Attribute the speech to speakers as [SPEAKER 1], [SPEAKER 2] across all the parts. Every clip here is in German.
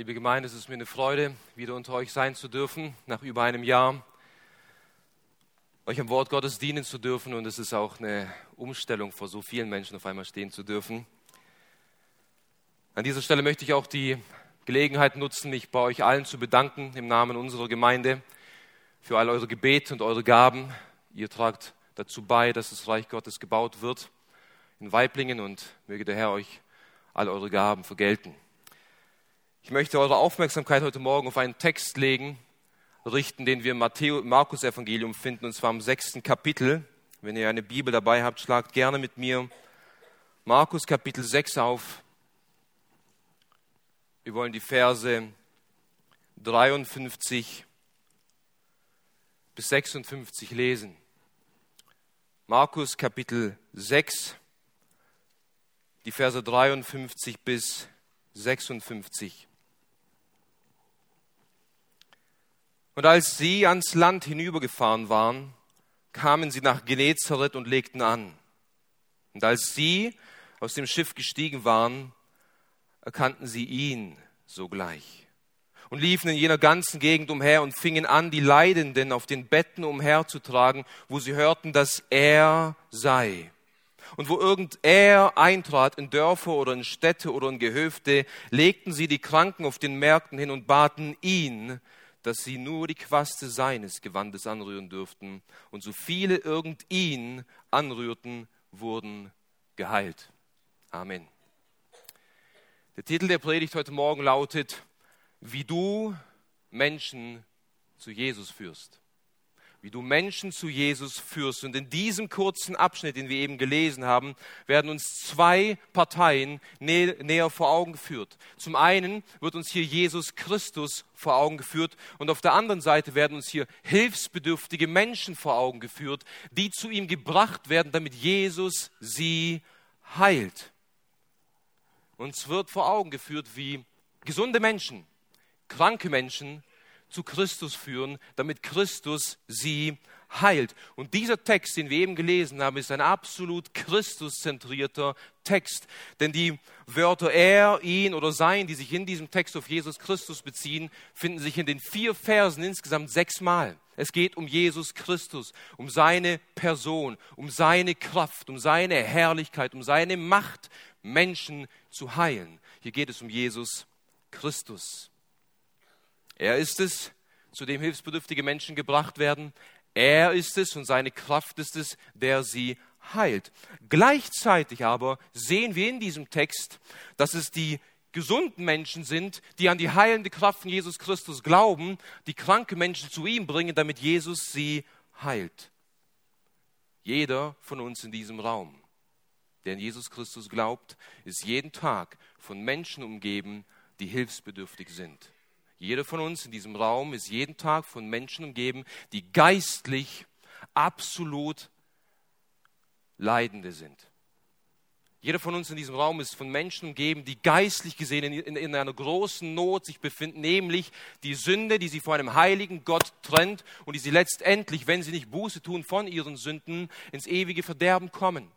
[SPEAKER 1] Liebe Gemeinde, es ist mir eine Freude, wieder unter euch sein zu dürfen, nach über einem Jahr euch am Wort Gottes dienen zu dürfen. Und es ist auch eine Umstellung, vor so vielen Menschen auf einmal stehen zu dürfen. An dieser Stelle möchte ich auch die Gelegenheit nutzen, mich bei euch allen zu bedanken im Namen unserer Gemeinde für all eure Gebete und eure Gaben. Ihr tragt dazu bei, dass das Reich Gottes gebaut wird in Weiblingen und möge der Herr euch all eure Gaben vergelten. Ich möchte eure Aufmerksamkeit heute Morgen auf einen Text legen, richten, den wir im Markus Evangelium finden, und zwar im sechsten Kapitel. Wenn ihr eine Bibel dabei habt, schlagt gerne mit mir Markus Kapitel 6 auf. Wir wollen die Verse 53 bis 56 lesen. Markus Kapitel 6, die Verse 53 bis 56. Und als sie ans Land hinübergefahren waren, kamen sie nach Genezareth und legten an. Und als sie aus dem Schiff gestiegen waren, erkannten sie ihn sogleich und liefen in jener ganzen Gegend umher und fingen an, die Leidenden auf den Betten umherzutragen, wo sie hörten, dass er sei. Und wo irgend er eintrat in Dörfer oder in Städte oder in Gehöfte, legten sie die Kranken auf den Märkten hin und baten ihn, dass sie nur die Quaste seines Gewandes anrühren dürften. Und so viele irgend ihn anrührten, wurden geheilt. Amen. Der Titel der Predigt heute Morgen lautet, wie du Menschen zu Jesus führst wie du Menschen zu Jesus führst. Und in diesem kurzen Abschnitt, den wir eben gelesen haben, werden uns zwei Parteien nä näher vor Augen geführt. Zum einen wird uns hier Jesus Christus vor Augen geführt und auf der anderen Seite werden uns hier hilfsbedürftige Menschen vor Augen geführt, die zu ihm gebracht werden, damit Jesus sie heilt. Uns wird vor Augen geführt, wie gesunde Menschen, kranke Menschen zu Christus führen, damit Christus sie heilt. Und dieser Text, den wir eben gelesen haben, ist ein absolut Christuszentrierter Text. Denn die Wörter er, ihn oder sein, die sich in diesem Text auf Jesus Christus beziehen, finden sich in den vier Versen insgesamt sechsmal. Es geht um Jesus Christus, um seine Person, um seine Kraft, um seine Herrlichkeit, um seine Macht, Menschen zu heilen. Hier geht es um Jesus Christus. Er ist es, zu dem hilfsbedürftige Menschen gebracht werden. Er ist es und seine Kraft ist es, der sie heilt. Gleichzeitig aber sehen wir in diesem Text, dass es die gesunden Menschen sind, die an die heilende Kraft von Jesus Christus glauben, die kranke Menschen zu ihm bringen, damit Jesus sie heilt. Jeder von uns in diesem Raum, der an Jesus Christus glaubt, ist jeden Tag von Menschen umgeben, die hilfsbedürftig sind. Jeder von uns in diesem Raum ist jeden Tag von Menschen umgeben, die geistlich absolut Leidende sind. Jeder von uns in diesem Raum ist von Menschen umgeben, die geistlich gesehen in, in, in, einer großen Not sich befinden, nämlich die Sünde, die sie vor einem heiligen Gott trennt und die sie letztendlich, wenn sie nicht Buße tun von ihren Sünden, ins ewige Verderben kommen.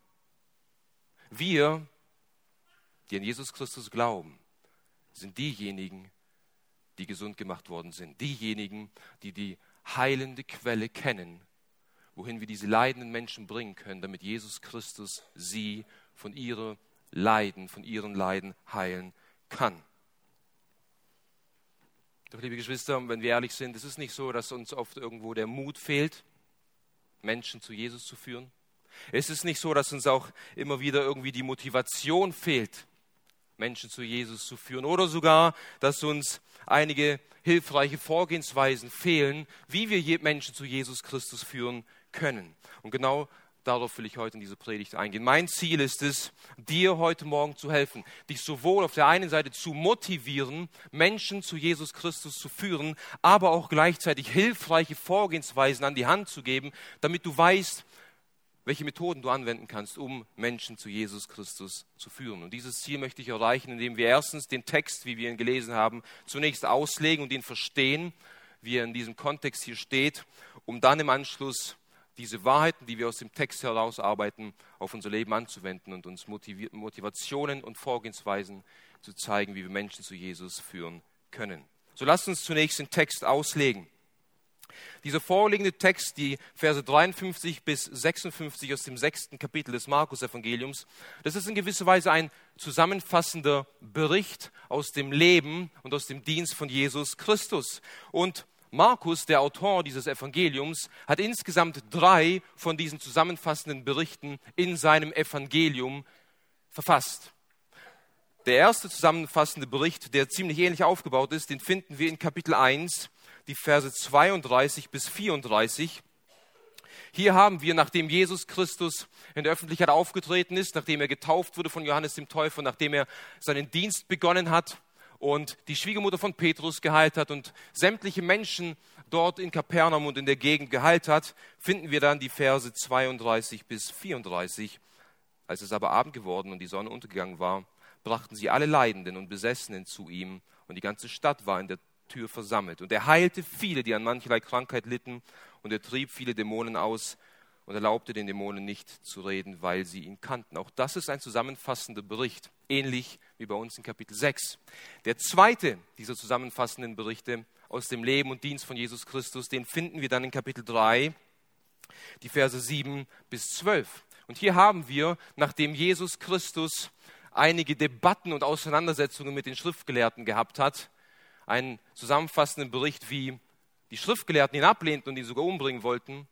[SPEAKER 1] Wir, die an Jesus Christus glauben, sind diejenigen, die gesund gemacht worden sind. Diejenigen, die die heilende Quelle kennen, wohin wir diese leidenden Menschen bringen können, damit Jesus Christus sie von ihren Leiden, von ihren Leiden heilen kann. Doch, liebe Geschwister, wenn wir ehrlich sind, es ist nicht so, dass uns oft irgendwo der Mut fehlt, Menschen zu Jesus zu führen. Es ist nicht so, dass uns auch immer wieder irgendwie die Motivation fehlt, Menschen zu Jesus zu führen. Oder sogar, dass uns einige hilfreiche Vorgehensweisen fehlen, wie wir Menschen zu Jesus Christus führen können. Und genau darauf will ich heute in diese Predigt eingehen. Mein Ziel ist es, dir heute Morgen zu helfen, dich sowohl auf der einen Seite zu motivieren, Menschen zu Jesus Christus zu führen, aber auch gleichzeitig hilfreiche Vorgehensweisen an die Hand zu geben, damit du weißt, welche Methoden du anwenden kannst, um Menschen zu Jesus Christus zu führen. Und dieses Ziel möchte ich erreichen, indem wir erstens den Text, wie wir ihn gelesen haben, zunächst auslegen und ihn verstehen, wie er in diesem Kontext hier steht, um dann im Anschluss diese Wahrheiten, die wir aus dem Text herausarbeiten, auf unser Leben anzuwenden und uns Motivationen und Vorgehensweisen zu zeigen, wie wir Menschen zu Jesus führen können. So lasst uns zunächst den Text auslegen. Dieser vorliegende Text, die Verse 53 bis 56 aus dem sechsten Kapitel des Markus-Evangeliums, das ist in gewisser Weise ein zusammenfassender Bericht aus dem Leben und aus dem Dienst von Jesus Christus. Und Markus, der Autor dieses Evangeliums, hat insgesamt drei von diesen zusammenfassenden Berichten in seinem Evangelium verfasst. Der erste zusammenfassende Bericht, der ziemlich ähnlich aufgebaut ist, den finden wir in Kapitel 1, die Verse 32 bis 34. Hier haben wir, nachdem Jesus Christus in der Öffentlichkeit aufgetreten ist, nachdem er getauft wurde von Johannes dem Täufer, nachdem er seinen Dienst begonnen hat und die Schwiegermutter von Petrus geheilt hat und sämtliche Menschen dort in Kapernaum und in der Gegend geheilt hat, finden wir dann die Verse 32 bis 34. Als es aber Abend geworden und die Sonne untergegangen war, brachten sie alle Leidenden und Besessenen zu ihm, und die ganze Stadt war in der Tür versammelt. Und er heilte viele, die an mancherlei Krankheit litten, und er trieb viele Dämonen aus und erlaubte den Dämonen nicht zu reden, weil sie ihn kannten. Auch das ist ein zusammenfassender Bericht, ähnlich wie bei uns in Kapitel 6. Der zweite dieser zusammenfassenden Berichte aus dem Leben und Dienst von Jesus Christus, den finden wir dann in Kapitel 3, die Verse 7 bis 12. Und hier haben wir, nachdem Jesus Christus einige Debatten und Auseinandersetzungen mit den Schriftgelehrten gehabt hat, einen zusammenfassenden Bericht, wie die Schriftgelehrten ihn ablehnten und ihn sogar umbringen wollten,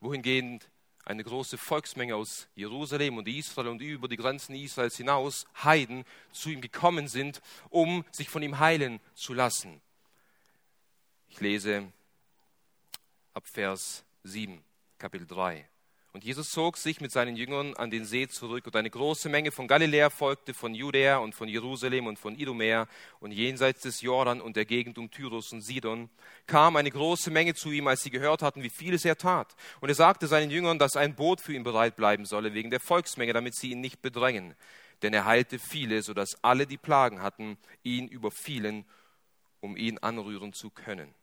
[SPEAKER 1] wohingehend eine große Volksmenge aus Jerusalem und Israel und über die Grenzen Israels hinaus, Heiden, zu ihm gekommen sind, um sich von ihm heilen zu lassen. Ich lese ab Vers 7, Kapitel 3. Und Jesus zog sich mit seinen Jüngern an den See zurück, und eine große Menge von Galiläa folgte, von Judäa und von Jerusalem und von Idumäa und jenseits des Jordan und der Gegend um Tyrus und Sidon, kam eine große Menge zu ihm, als sie gehört hatten, wie vieles er tat. Und er sagte seinen Jüngern, dass ein Boot für ihn bereit bleiben solle, wegen der Volksmenge, damit sie ihn nicht bedrängen. Denn er heilte viele, so dass alle, die Plagen hatten, ihn überfielen, um ihn anrühren zu können.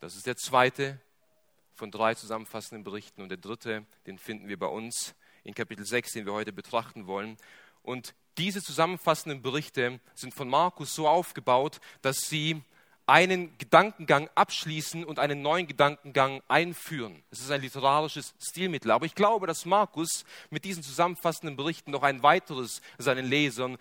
[SPEAKER 1] Das ist der zweite von drei zusammenfassenden Berichten. Und der dritte, den finden wir bei uns in Kapitel 6, den wir heute betrachten wollen. Und diese zusammenfassenden Berichte sind von Markus so aufgebaut, dass sie einen Gedankengang abschließen und einen neuen Gedankengang einführen. Es ist ein literarisches Stilmittel. Aber ich glaube, dass Markus mit diesen zusammenfassenden Berichten noch ein weiteres seinen Lesern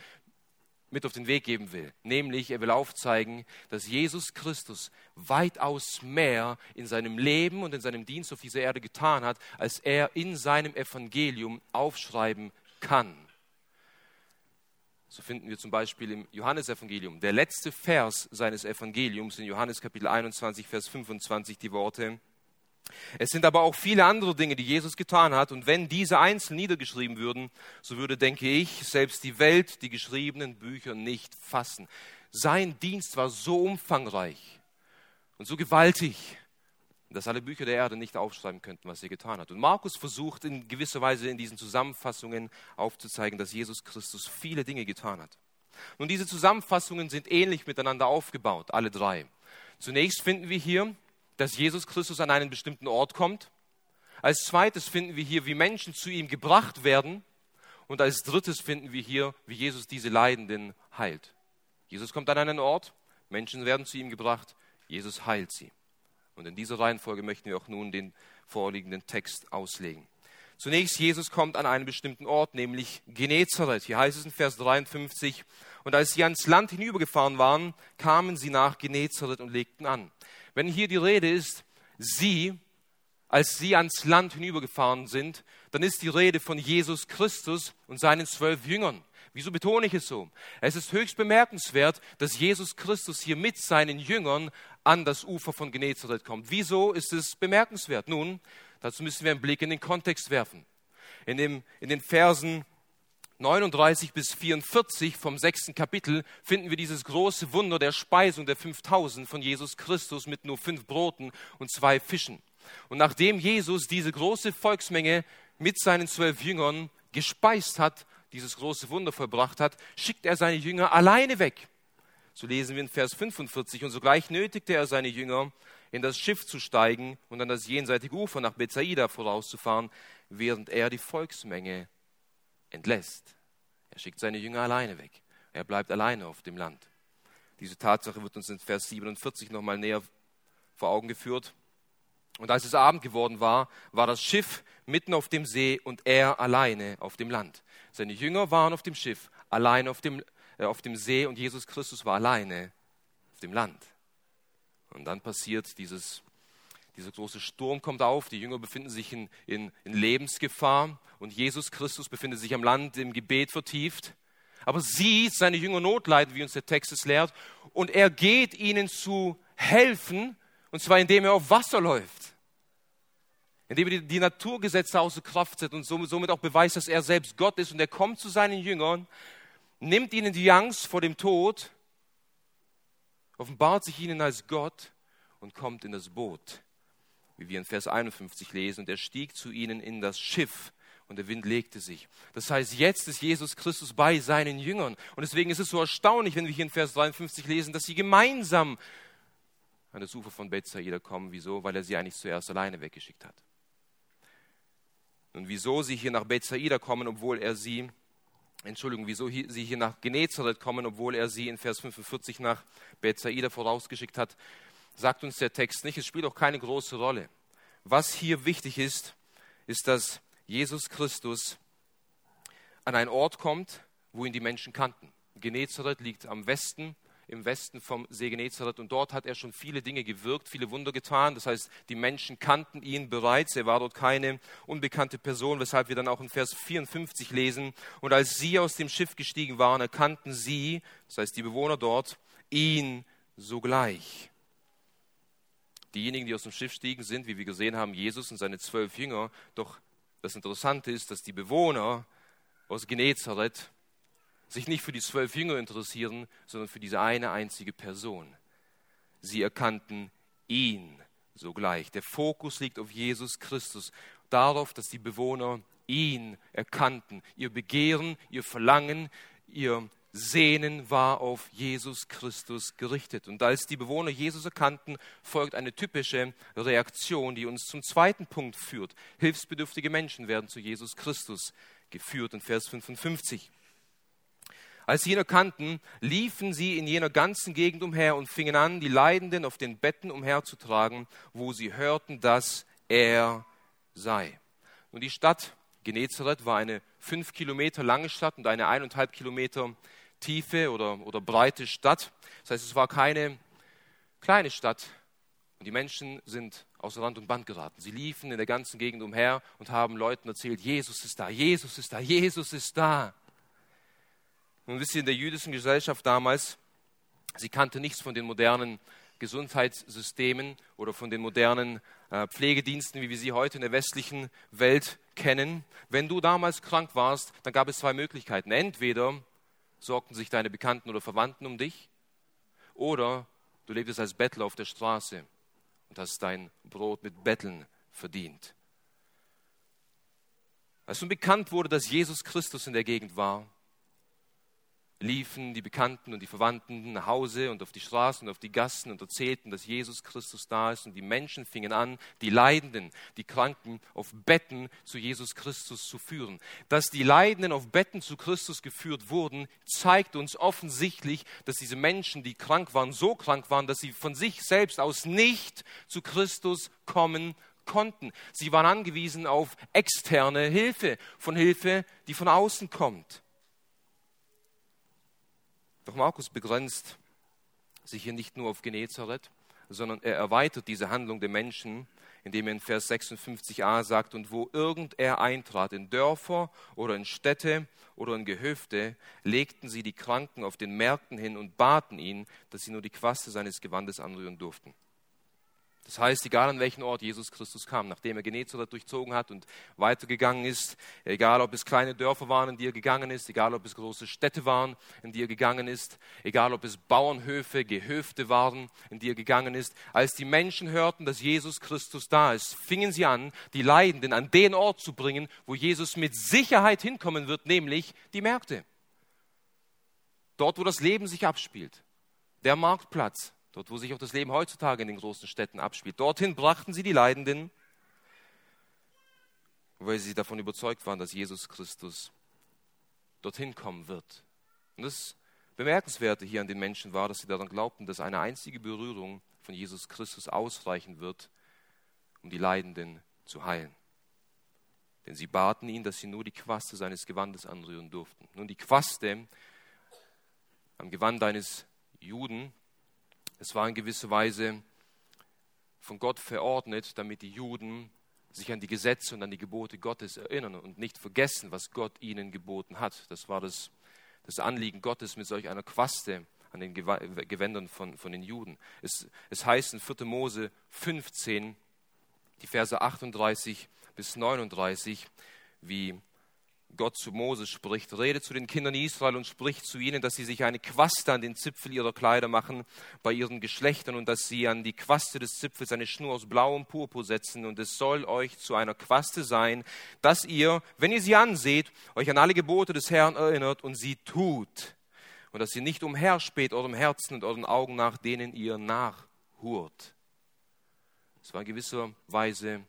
[SPEAKER 1] mit auf den Weg geben will. Nämlich, er will aufzeigen, dass Jesus Christus weitaus mehr in seinem Leben und in seinem Dienst auf dieser Erde getan hat, als er in seinem Evangelium aufschreiben kann. So finden wir zum Beispiel im Johannesevangelium, der letzte Vers seines Evangeliums in Johannes Kapitel 21, Vers 25, die Worte, es sind aber auch viele andere Dinge, die Jesus getan hat. Und wenn diese einzeln niedergeschrieben würden, so würde, denke ich, selbst die Welt die geschriebenen Bücher nicht fassen. Sein Dienst war so umfangreich und so gewaltig, dass alle Bücher der Erde nicht aufschreiben könnten, was er getan hat. Und Markus versucht in gewisser Weise in diesen Zusammenfassungen aufzuzeigen, dass Jesus Christus viele Dinge getan hat. Und diese Zusammenfassungen sind ähnlich miteinander aufgebaut, alle drei. Zunächst finden wir hier dass Jesus Christus an einen bestimmten Ort kommt. Als zweites finden wir hier, wie Menschen zu ihm gebracht werden. Und als drittes finden wir hier, wie Jesus diese Leidenden heilt. Jesus kommt an einen Ort, Menschen werden zu ihm gebracht, Jesus heilt sie. Und in dieser Reihenfolge möchten wir auch nun den vorliegenden Text auslegen. Zunächst, Jesus kommt an einen bestimmten Ort, nämlich Genezareth. Hier heißt es in Vers 53, und als sie ans Land hinübergefahren waren, kamen sie nach Genezareth und legten an. Wenn hier die Rede ist, sie, als sie ans Land hinübergefahren sind, dann ist die Rede von Jesus Christus und seinen zwölf Jüngern. Wieso betone ich es so? Es ist höchst bemerkenswert, dass Jesus Christus hier mit seinen Jüngern an das Ufer von Genezareth kommt. Wieso ist es bemerkenswert? Nun, dazu müssen wir einen Blick in den Kontext werfen. In, dem, in den Versen 39 bis 44 vom sechsten Kapitel finden wir dieses große Wunder der Speisung der 5000 von Jesus Christus mit nur fünf Broten und zwei Fischen. Und nachdem Jesus diese große Volksmenge mit seinen zwölf Jüngern gespeist hat, dieses große Wunder vollbracht hat, schickt er seine Jünger alleine weg. So lesen wir in Vers 45. Und sogleich nötigte er seine Jünger, in das Schiff zu steigen und an das jenseitige Ufer nach Bethsaida vorauszufahren, während er die Volksmenge entlässt. Er schickt seine Jünger alleine weg. Er bleibt alleine auf dem Land. Diese Tatsache wird uns in Vers 47 nochmal näher vor Augen geführt. Und als es Abend geworden war, war das Schiff mitten auf dem See und er alleine auf dem Land. Seine Jünger waren auf dem Schiff, alleine auf dem, äh, auf dem See und Jesus Christus war alleine auf dem Land. Und dann passiert dieses, dieser große Sturm kommt auf, die Jünger befinden sich in, in, in Lebensgefahr und Jesus Christus befindet sich am Land im Gebet vertieft. Aber sie, seine Jünger, notleiden, wie uns der Text es lehrt, und er geht ihnen zu helfen, und zwar indem er auf Wasser läuft. Indem er die, die Naturgesetze außer Kraft setzt und somit auch beweist, dass er selbst Gott ist. Und er kommt zu seinen Jüngern, nimmt ihnen die Angst vor dem Tod, offenbart sich ihnen als Gott und kommt in das Boot, wie wir in Vers 51 lesen. Und er stieg zu ihnen in das Schiff und der Wind legte sich. Das heißt, jetzt ist Jesus Christus bei seinen Jüngern. Und deswegen ist es so erstaunlich, wenn wir hier in Vers 53 lesen, dass sie gemeinsam an das Ufer von Bethsaida kommen. Wieso? Weil er sie eigentlich zuerst alleine weggeschickt hat. Und wieso sie hier nach Bethsaida kommen, obwohl er sie, Entschuldigung, wieso sie hier nach Genezareth kommen, obwohl er sie in Vers 45 nach Bethsaida vorausgeschickt hat, sagt uns der Text nicht. Es spielt auch keine große Rolle. Was hier wichtig ist, ist, dass Jesus Christus an einen Ort kommt, wo ihn die Menschen kannten. Genezareth liegt am Westen, im Westen vom See Genezareth und dort hat er schon viele Dinge gewirkt, viele Wunder getan. Das heißt, die Menschen kannten ihn bereits. Er war dort keine unbekannte Person, weshalb wir dann auch in Vers 54 lesen. Und als sie aus dem Schiff gestiegen waren, erkannten sie, das heißt die Bewohner dort, ihn sogleich. Diejenigen, die aus dem Schiff stiegen, sind, wie wir gesehen haben, Jesus und seine zwölf Jünger. Doch das Interessante ist, dass die Bewohner aus Genezareth sich nicht für die zwölf Jünger interessieren, sondern für diese eine einzige Person. Sie erkannten ihn sogleich. Der Fokus liegt auf Jesus Christus, darauf, dass die Bewohner ihn erkannten. Ihr Begehren, ihr Verlangen, ihr Sehnen war auf Jesus Christus gerichtet. Und als die Bewohner Jesus erkannten, folgt eine typische Reaktion, die uns zum zweiten Punkt führt. Hilfsbedürftige Menschen werden zu Jesus Christus geführt in Vers 55. Als sie ihn erkannten, liefen sie in jener ganzen Gegend umher und fingen an, die Leidenden auf den Betten umherzutragen, wo sie hörten, dass er sei. Und die Stadt Genezareth war eine fünf Kilometer lange Stadt und eine eineinhalb Kilometer tiefe oder, oder breite Stadt. Das heißt, es war keine kleine Stadt. Und die Menschen sind außer Rand und Band geraten. Sie liefen in der ganzen Gegend umher und haben Leuten erzählt, Jesus ist da, Jesus ist da, Jesus ist da. Nun wisst ihr, in der jüdischen Gesellschaft damals, sie kannte nichts von den modernen Gesundheitssystemen oder von den modernen äh, Pflegediensten, wie wir sie heute in der westlichen Welt kennen. Wenn du damals krank warst, dann gab es zwei Möglichkeiten. Entweder sorgten sich deine Bekannten oder Verwandten um dich oder du lebtest als Bettler auf der Straße und hast dein Brot mit Betteln verdient. Als nun bekannt wurde, dass Jesus Christus in der Gegend war, liefen die Bekannten und die Verwandten nach Hause und auf die Straßen und auf die Gassen und erzählten, dass Jesus Christus da ist. Und die Menschen fingen an, die Leidenden, die Kranken auf Betten zu Jesus Christus zu führen. Dass die Leidenden auf Betten zu Christus geführt wurden, zeigt uns offensichtlich, dass diese Menschen, die krank waren, so krank waren, dass sie von sich selbst aus nicht zu Christus kommen konnten. Sie waren angewiesen auf externe Hilfe, von Hilfe, die von außen kommt. Doch Markus begrenzt sich hier nicht nur auf Genezareth, sondern er erweitert diese Handlung der Menschen, indem er in Vers 56a sagt, und wo irgend er eintrat, in Dörfer oder in Städte oder in Gehöfte, legten sie die Kranken auf den Märkten hin und baten ihn, dass sie nur die Quaste seines Gewandes anrühren durften. Das heißt, egal an welchen Ort Jesus Christus kam, nachdem er Genezareth durchzogen hat und weitergegangen ist, egal ob es kleine Dörfer waren, in die er gegangen ist, egal ob es große Städte waren, in die er gegangen ist, egal ob es Bauernhöfe, Gehöfte waren, in die er gegangen ist, als die Menschen hörten, dass Jesus Christus da ist, fingen sie an, die Leidenden an den Ort zu bringen, wo Jesus mit Sicherheit hinkommen wird, nämlich die Märkte. Dort, wo das Leben sich abspielt. Der Marktplatz, dort wo sich auch das Leben heutzutage in den großen Städten abspielt. Dorthin brachten sie die Leidenden, weil sie davon überzeugt waren, dass Jesus Christus dorthin kommen wird. Und das Bemerkenswerte hier an den Menschen war, dass sie daran glaubten, dass eine einzige Berührung von Jesus Christus ausreichen wird, um die Leidenden zu heilen. Denn sie baten ihn, dass sie nur die Quaste seines Gewandes anrühren durften. Nun, die Quaste am Gewand eines Juden, es war in gewisser Weise von Gott verordnet, damit die Juden sich an die Gesetze und an die Gebote Gottes erinnern und nicht vergessen, was Gott ihnen geboten hat. Das war das, das Anliegen Gottes mit solch einer Quaste an den Gewändern von, von den Juden. Es, es heißt in 4. Mose 15, die Verse 38 bis 39, wie Gott zu Mose spricht, redet zu den Kindern Israel und spricht zu ihnen, dass sie sich eine Quaste an den Zipfel ihrer Kleider machen bei ihren Geschlechtern und dass sie an die Quaste des Zipfels eine Schnur aus blauem Purpur setzen und es soll euch zu einer Quaste sein, dass ihr, wenn ihr sie anseht, euch an alle Gebote des Herrn erinnert und sie tut und dass ihr nicht umherspäht eurem Herzen und euren Augen nach denen ihr nachhurt. Es war in gewisser Weise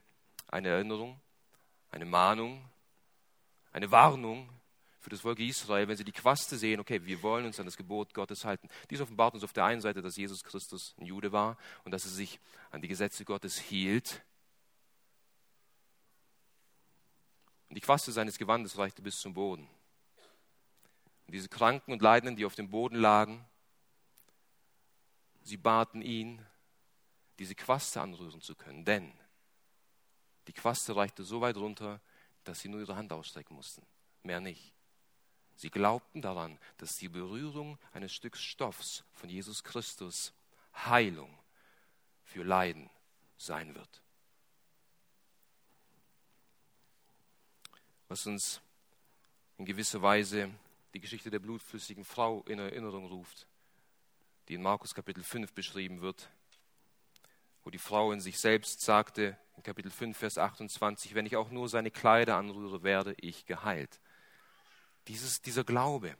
[SPEAKER 1] eine Erinnerung, eine Mahnung, eine Warnung für das Volk Israel, wenn sie die Quaste sehen, okay, wir wollen uns an das Gebot Gottes halten. Dies offenbart uns auf der einen Seite, dass Jesus Christus ein Jude war und dass er sich an die Gesetze Gottes hielt. Und die Quaste seines Gewandes reichte bis zum Boden. Und diese Kranken und Leidenden, die auf dem Boden lagen, sie baten ihn, diese Quaste anrühren zu können, denn die Quaste reichte so weit runter, dass sie nur ihre Hand ausstrecken mussten, mehr nicht. Sie glaubten daran, dass die Berührung eines Stücks Stoffs von Jesus Christus Heilung für Leiden sein wird. Was uns in gewisser Weise die Geschichte der blutflüssigen Frau in Erinnerung ruft, die in Markus Kapitel 5 beschrieben wird, wo die Frau in sich selbst sagte, Kapitel 5, Vers 28, wenn ich auch nur seine Kleider anrühre, werde ich geheilt. Dieses, dieser Glaube,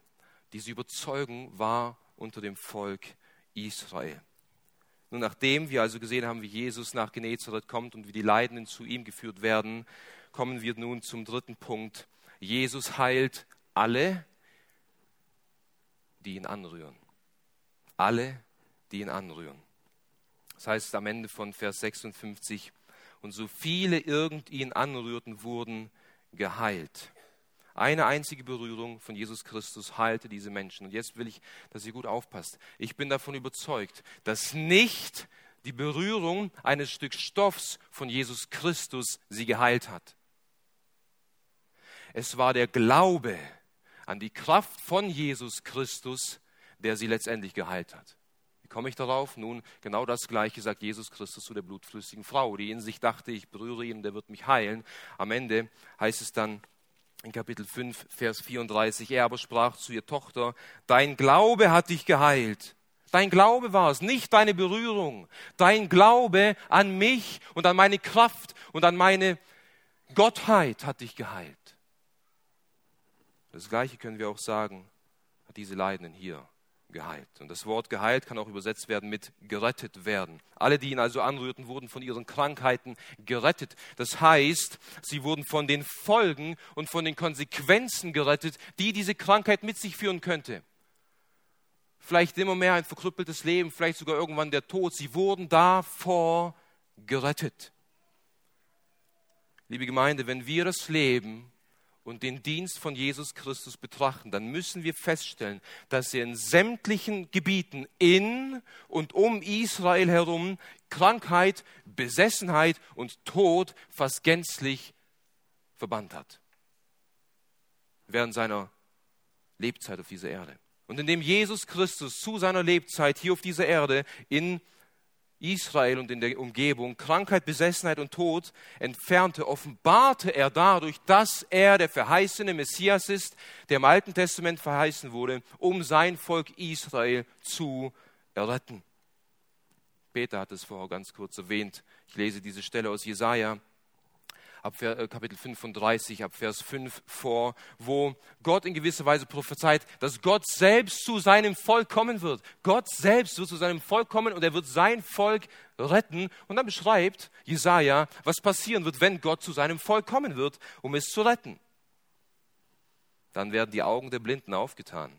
[SPEAKER 1] diese Überzeugung war unter dem Volk Israel. Nun, nachdem wir also gesehen haben, wie Jesus nach Genezareth kommt und wie die Leidenden zu ihm geführt werden, kommen wir nun zum dritten Punkt. Jesus heilt alle, die ihn anrühren. Alle, die ihn anrühren. Das heißt am Ende von Vers 56, und so viele irgend ihn anrührten, wurden geheilt. Eine einzige Berührung von Jesus Christus heilte diese Menschen. Und jetzt will ich, dass ihr gut aufpasst. Ich bin davon überzeugt, dass nicht die Berührung eines Stück Stoffs von Jesus Christus sie geheilt hat. Es war der Glaube an die Kraft von Jesus Christus, der sie letztendlich geheilt hat. Wie komme ich darauf? Nun, genau das Gleiche sagt Jesus Christus zu der blutflüssigen Frau, die in sich dachte, ich berühre ihn, der wird mich heilen. Am Ende heißt es dann in Kapitel 5, Vers 34, er aber sprach zu ihr Tochter, dein Glaube hat dich geheilt. Dein Glaube war es, nicht deine Berührung. Dein Glaube an mich und an meine Kraft und an meine Gottheit hat dich geheilt. Das Gleiche können wir auch sagen, hat diese Leidenden hier geheilt. Und das Wort geheilt kann auch übersetzt werden mit gerettet werden. Alle, die ihn also anrührten, wurden von ihren Krankheiten gerettet. Das heißt, sie wurden von den Folgen und von den Konsequenzen gerettet, die diese Krankheit mit sich führen könnte. Vielleicht immer mehr ein verkrüppeltes Leben, vielleicht sogar irgendwann der Tod. Sie wurden davor gerettet. Liebe Gemeinde, wenn wir das Leben und den Dienst von Jesus Christus betrachten, dann müssen wir feststellen, dass er in sämtlichen Gebieten in und um Israel herum Krankheit, Besessenheit und Tod fast gänzlich verbannt hat. Während seiner Lebzeit auf dieser Erde. Und indem Jesus Christus zu seiner Lebzeit hier auf dieser Erde in Israel und in der Umgebung Krankheit, Besessenheit und Tod entfernte, offenbarte er dadurch, dass er der verheißene Messias ist, der im Alten Testament verheißen wurde, um sein Volk Israel zu erretten. Peter hat es vorher ganz kurz erwähnt. Ich lese diese Stelle aus Jesaja ab äh, Kapitel 35, ab Vers 5 vor, wo Gott in gewisser Weise prophezeit, dass Gott selbst zu seinem Volk kommen wird. Gott selbst wird zu seinem Volk kommen und er wird sein Volk retten. Und dann beschreibt Jesaja, was passieren wird, wenn Gott zu seinem Volk kommen wird, um es zu retten. Dann werden die Augen der Blinden aufgetan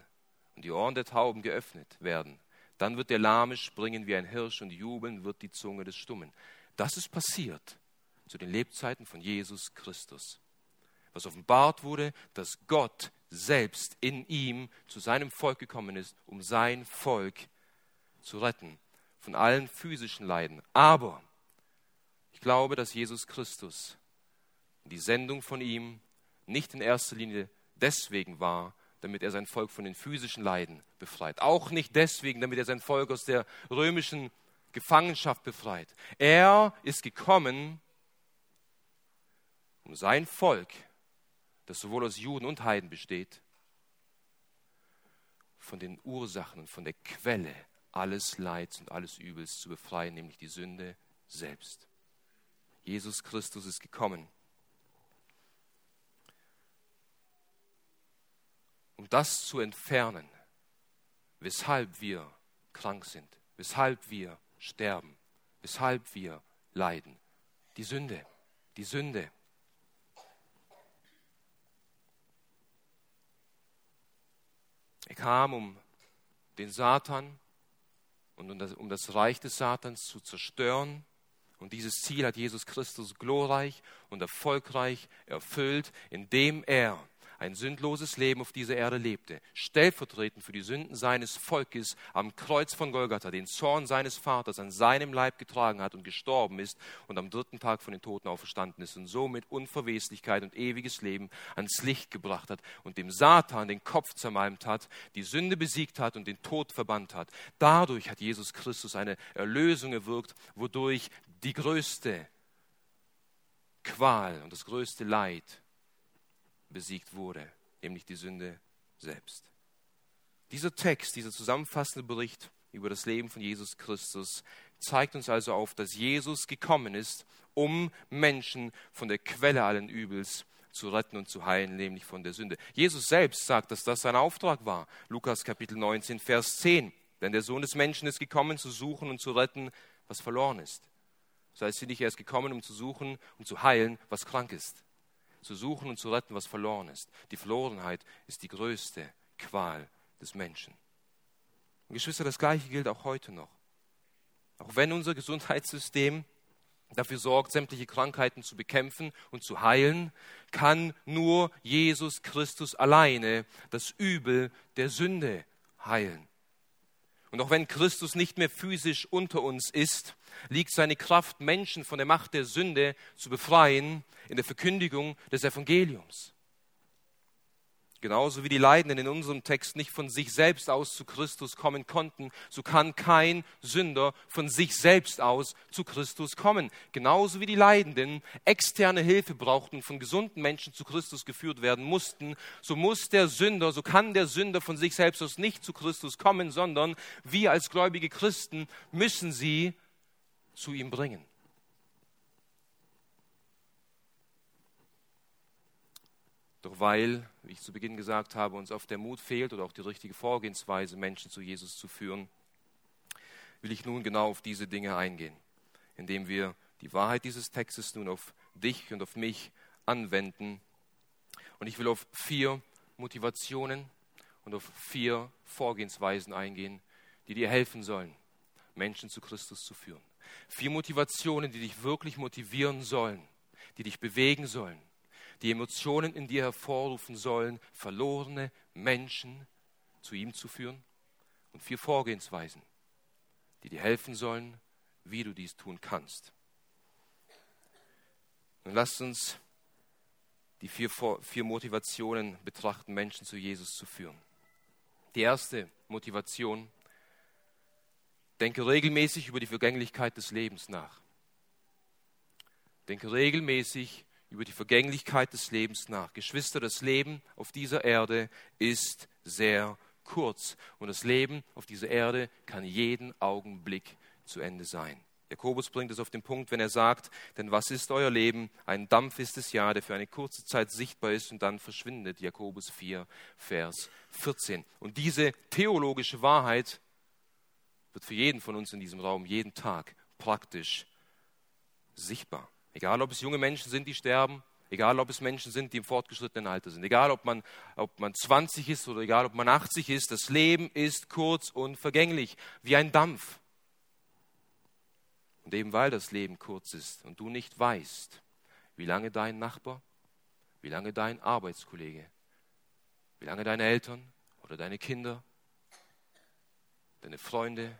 [SPEAKER 1] und die Ohren der Tauben geöffnet werden. Dann wird der Lahme springen wie ein Hirsch und jubeln wird die Zunge des Stummen. Das ist passiert zu den Lebzeiten von Jesus Christus. Was offenbart wurde, dass Gott selbst in ihm zu seinem Volk gekommen ist, um sein Volk zu retten von allen physischen Leiden. Aber ich glaube, dass Jesus Christus die Sendung von ihm nicht in erster Linie deswegen war, damit er sein Volk von den physischen Leiden befreit. Auch nicht deswegen, damit er sein Volk aus der römischen Gefangenschaft befreit. Er ist gekommen, um sein Volk, das sowohl aus Juden und Heiden besteht, von den Ursachen und von der Quelle alles Leids und alles Übels zu befreien, nämlich die Sünde selbst. Jesus Christus ist gekommen, um das zu entfernen, weshalb wir krank sind, weshalb wir sterben, weshalb wir leiden. Die Sünde, die Sünde. Er kam, um den Satan und um das, um das Reich des Satans zu zerstören. Und dieses Ziel hat Jesus Christus glorreich und erfolgreich erfüllt, indem er ein sündloses Leben auf dieser Erde lebte, stellvertretend für die Sünden seines Volkes am Kreuz von Golgatha, den Zorn seines Vaters an seinem Leib getragen hat und gestorben ist und am dritten Tag von den Toten auferstanden ist und somit Unverweslichkeit und ewiges Leben ans Licht gebracht hat und dem Satan den Kopf zermalmt hat, die Sünde besiegt hat und den Tod verbannt hat. Dadurch hat Jesus Christus eine Erlösung gewirkt, wodurch die größte Qual und das größte Leid besiegt wurde, nämlich die Sünde selbst. Dieser Text, dieser zusammenfassende Bericht über das Leben von Jesus Christus zeigt uns also auf, dass Jesus gekommen ist, um Menschen von der Quelle allen Übels zu retten und zu heilen, nämlich von der Sünde. Jesus selbst sagt, dass das sein Auftrag war. Lukas Kapitel 19, Vers 10. Denn der Sohn des Menschen ist gekommen, zu suchen und zu retten, was verloren ist. Das heißt, er ist gekommen, um zu suchen und zu heilen, was krank ist zu suchen und zu retten, was verloren ist. Die Verlorenheit ist die größte Qual des Menschen. Und Geschwister, das Gleiche gilt auch heute noch. Auch wenn unser Gesundheitssystem dafür sorgt, sämtliche Krankheiten zu bekämpfen und zu heilen, kann nur Jesus Christus alleine das Übel der Sünde heilen. Und auch wenn Christus nicht mehr physisch unter uns ist, liegt seine Kraft, Menschen von der Macht der Sünde zu befreien, in der Verkündigung des Evangeliums. Genauso wie die Leidenden in unserem Text nicht von sich selbst aus zu Christus kommen konnten, so kann kein Sünder von sich selbst aus zu Christus kommen. Genauso wie die Leidenden externe Hilfe brauchten, von gesunden Menschen zu Christus geführt werden mussten, so muss der Sünder, so kann der Sünder von sich selbst aus nicht zu Christus kommen, sondern wir als gläubige Christen müssen sie zu ihm bringen. Doch weil, wie ich zu Beginn gesagt habe, uns oft der Mut fehlt oder auch die richtige Vorgehensweise, Menschen zu Jesus zu führen, will ich nun genau auf diese Dinge eingehen, indem wir die Wahrheit dieses Textes nun auf dich und auf mich anwenden. Und ich will auf vier Motivationen und auf vier Vorgehensweisen eingehen, die dir helfen sollen, Menschen zu Christus zu führen. Vier Motivationen, die dich wirklich motivieren sollen, die dich bewegen sollen, die Emotionen in dir hervorrufen sollen, verlorene Menschen zu ihm zu führen. Und vier Vorgehensweisen, die dir helfen sollen, wie du dies tun kannst. Nun lasst uns die vier, vier Motivationen betrachten, Menschen zu Jesus zu führen. Die erste Motivation Denke regelmäßig über die Vergänglichkeit des Lebens nach. Denke regelmäßig über die Vergänglichkeit des Lebens nach. Geschwister, das Leben auf dieser Erde ist sehr kurz und das Leben auf dieser Erde kann jeden Augenblick zu Ende sein. Jakobus bringt es auf den Punkt, wenn er sagt, denn was ist euer Leben? Ein Dampf ist es ja, der für eine kurze Zeit sichtbar ist und dann verschwindet. Jakobus 4, Vers 14. Und diese theologische Wahrheit wird für jeden von uns in diesem Raum jeden Tag praktisch sichtbar. Egal, ob es junge Menschen sind, die sterben, Egal, ob es Menschen sind, die im fortgeschrittenen Alter sind. Egal, ob man, ob man 20 ist oder egal, ob man 80 ist. Das Leben ist kurz und vergänglich, wie ein Dampf. Und eben weil das Leben kurz ist und du nicht weißt, wie lange dein Nachbar, wie lange dein Arbeitskollege, wie lange deine Eltern oder deine Kinder, deine Freunde,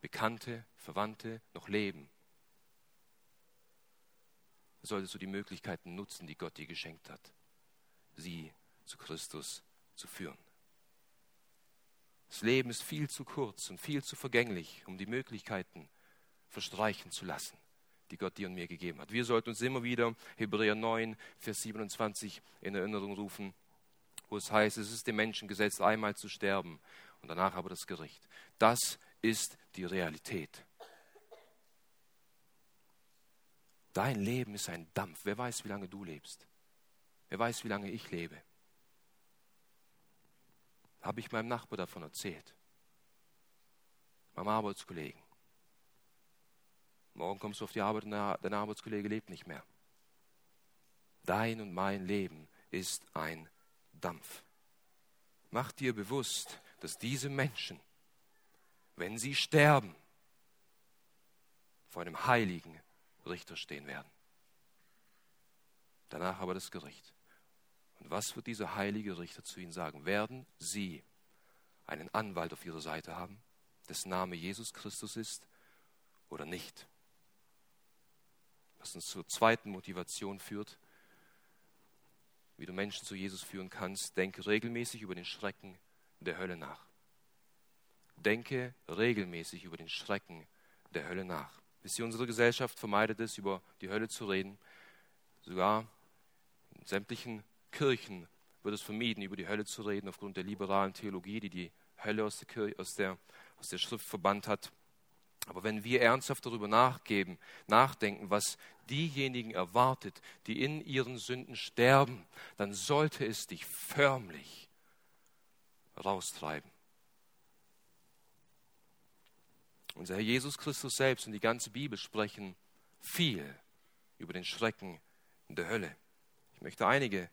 [SPEAKER 1] Bekannte, Verwandte noch leben, solltest du die Möglichkeiten nutzen, die Gott dir geschenkt hat, sie zu Christus zu führen. Das Leben ist viel zu kurz und viel zu vergänglich, um die Möglichkeiten verstreichen zu lassen, die Gott dir und mir gegeben hat. Wir sollten uns immer wieder Hebräer 9, Vers 27 in Erinnerung rufen, wo es heißt, es ist dem Menschen gesetzt, einmal zu sterben und danach aber das Gericht. Das ist die Realität. Dein Leben ist ein Dampf. Wer weiß, wie lange du lebst? Wer weiß, wie lange ich lebe? Habe ich meinem Nachbar davon erzählt? Meinem Arbeitskollegen? Morgen kommst du auf die Arbeit und dein Arbeitskollege lebt nicht mehr. Dein und mein Leben ist ein Dampf. Mach dir bewusst, dass diese Menschen, wenn sie sterben, vor einem heiligen, Richter stehen werden. Danach aber das Gericht. Und was wird dieser heilige Richter zu ihnen sagen? Werden sie einen Anwalt auf ihrer Seite haben, dessen Name Jesus Christus ist oder nicht? Was uns zur zweiten Motivation führt, wie du Menschen zu Jesus führen kannst, denke regelmäßig über den Schrecken der Hölle nach. Denke regelmäßig über den Schrecken der Hölle nach. Wisst ihr, unsere Gesellschaft vermeidet es, über die Hölle zu reden. Sogar in sämtlichen Kirchen wird es vermieden, über die Hölle zu reden, aufgrund der liberalen Theologie, die die Hölle aus der, Kirche, aus der, aus der Schrift verbannt hat. Aber wenn wir ernsthaft darüber nachgeben, nachdenken, was diejenigen erwartet, die in ihren Sünden sterben, dann sollte es dich förmlich raustreiben. Unser Herr Jesus Christus selbst und die ganze Bibel sprechen viel über den Schrecken der Hölle. Ich möchte einige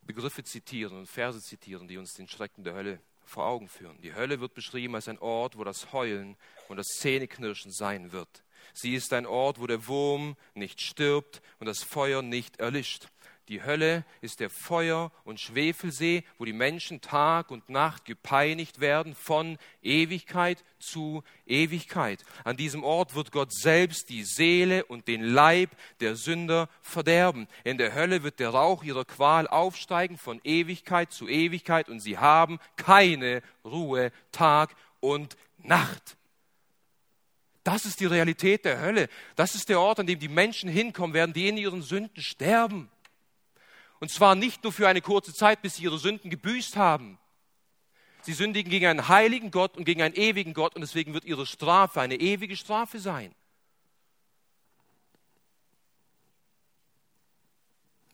[SPEAKER 1] Begriffe zitieren und Verse zitieren, die uns den Schrecken der Hölle vor Augen führen. Die Hölle wird beschrieben als ein Ort, wo das Heulen und das Zähneknirschen sein wird. Sie ist ein Ort, wo der Wurm nicht stirbt und das Feuer nicht erlischt. Die Hölle ist der Feuer- und Schwefelsee, wo die Menschen Tag und Nacht gepeinigt werden von Ewigkeit zu Ewigkeit. An diesem Ort wird Gott selbst die Seele und den Leib der Sünder verderben. In der Hölle wird der Rauch ihrer Qual aufsteigen von Ewigkeit zu Ewigkeit und sie haben keine Ruhe Tag und Nacht. Das ist die Realität der Hölle. Das ist der Ort, an dem die Menschen hinkommen werden, die in ihren Sünden sterben. Und zwar nicht nur für eine kurze Zeit, bis sie ihre Sünden gebüßt haben. Sie sündigen gegen einen heiligen Gott und gegen einen ewigen Gott und deswegen wird ihre Strafe eine ewige Strafe sein.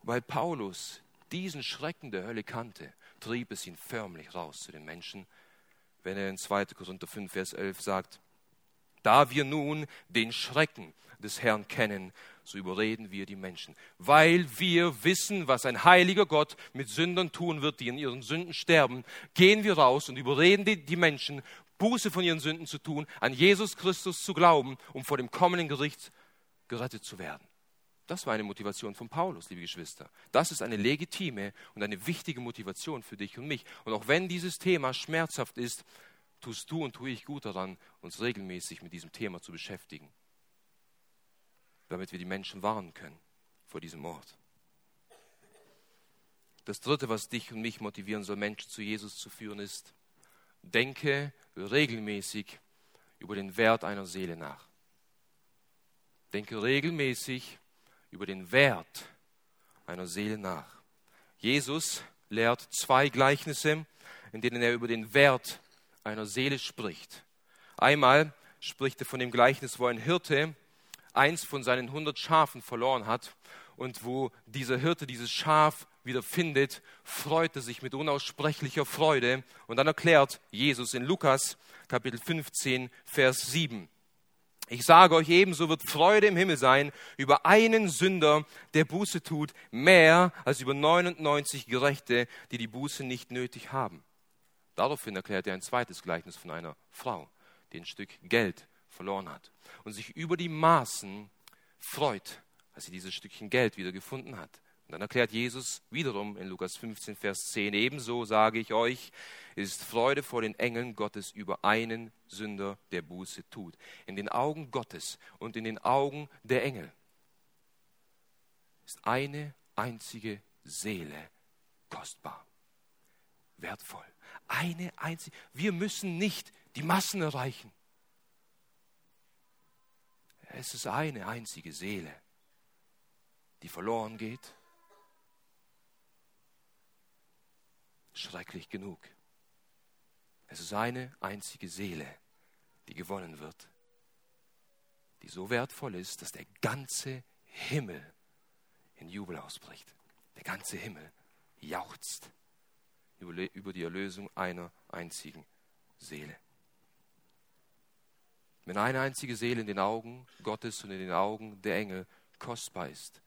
[SPEAKER 1] Weil Paulus diesen Schrecken der Hölle kannte, trieb es ihn förmlich raus zu den Menschen, wenn er in 2. Korinther 5, Vers 11 sagt, da wir nun den Schrecken des Herrn kennen, so überreden wir die Menschen, weil wir wissen, was ein heiliger Gott mit Sündern tun wird, die in ihren Sünden sterben. Gehen wir raus und überreden die, die Menschen, Buße von ihren Sünden zu tun, an Jesus Christus zu glauben, um vor dem kommenden Gericht gerettet zu werden. Das war eine Motivation von Paulus, liebe Geschwister. Das ist eine legitime und eine wichtige Motivation für dich und mich. Und auch wenn dieses Thema schmerzhaft ist, tust du und tue ich gut daran, uns regelmäßig mit diesem Thema zu beschäftigen damit wir die Menschen warnen können vor diesem Ort. Das Dritte, was dich und mich motivieren soll, Menschen zu Jesus zu führen, ist, denke regelmäßig über den Wert einer Seele nach. Denke regelmäßig über den Wert einer Seele nach. Jesus lehrt zwei Gleichnisse, in denen er über den Wert einer Seele spricht. Einmal spricht er von dem Gleichnis, wo ein Hirte eins von seinen hundert Schafen verloren hat und wo dieser Hirte dieses Schaf wieder findet, freut er sich mit unaussprechlicher Freude. Und dann erklärt Jesus in Lukas Kapitel 15, Vers 7. Ich sage euch ebenso wird Freude im Himmel sein über einen Sünder, der Buße tut, mehr als über 99 Gerechte, die die Buße nicht nötig haben. Daraufhin erklärt er ein zweites Gleichnis von einer Frau, die ein Stück Geld verloren hat und sich über die Maßen freut, als sie dieses Stückchen Geld wieder gefunden hat. Und dann erklärt Jesus wiederum in Lukas 15, Vers 10, ebenso sage ich euch, ist Freude vor den Engeln Gottes über einen Sünder, der Buße tut. In den Augen Gottes und in den Augen der Engel ist eine einzige Seele kostbar, wertvoll. Eine einzige. Wir müssen nicht die Massen erreichen. Es ist eine einzige Seele, die verloren geht schrecklich genug. Es ist eine einzige Seele, die gewonnen wird, die so wertvoll ist, dass der ganze Himmel in Jubel ausbricht. Der ganze Himmel jauchzt über die Erlösung einer einzigen Seele. Wenn eine einzige Seele in den Augen Gottes und in den Augen der Engel kostbar ist,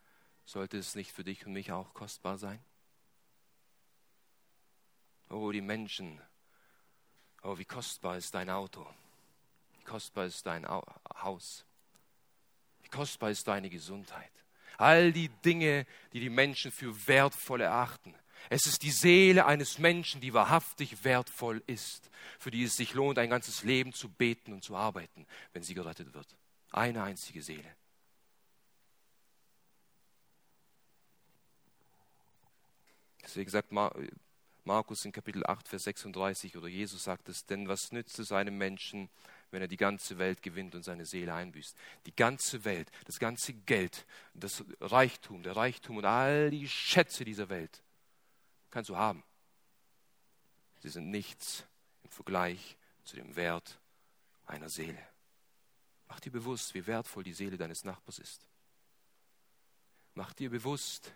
[SPEAKER 1] sollte es nicht für dich und mich auch kostbar sein? Oh, die Menschen. Oh, wie kostbar ist dein Auto. Wie kostbar ist dein Haus. Wie kostbar ist deine Gesundheit. All die Dinge, die die Menschen für wertvoll erachten. Es ist die Seele eines Menschen, die wahrhaftig wertvoll ist, für die es sich lohnt, ein ganzes Leben zu beten und zu arbeiten, wenn sie gerettet wird. Eine einzige Seele. Deswegen sagt Markus in Kapitel 8, Vers 36 oder Jesus sagt es, denn was nützt es einem Menschen, wenn er die ganze Welt gewinnt und seine Seele einbüßt? Die ganze Welt, das ganze Geld, das Reichtum, der Reichtum und all die Schätze dieser Welt kannst du haben. Sie sind nichts im Vergleich zu dem Wert einer Seele. Mach dir bewusst, wie wertvoll die Seele deines Nachbars ist. Mach dir bewusst,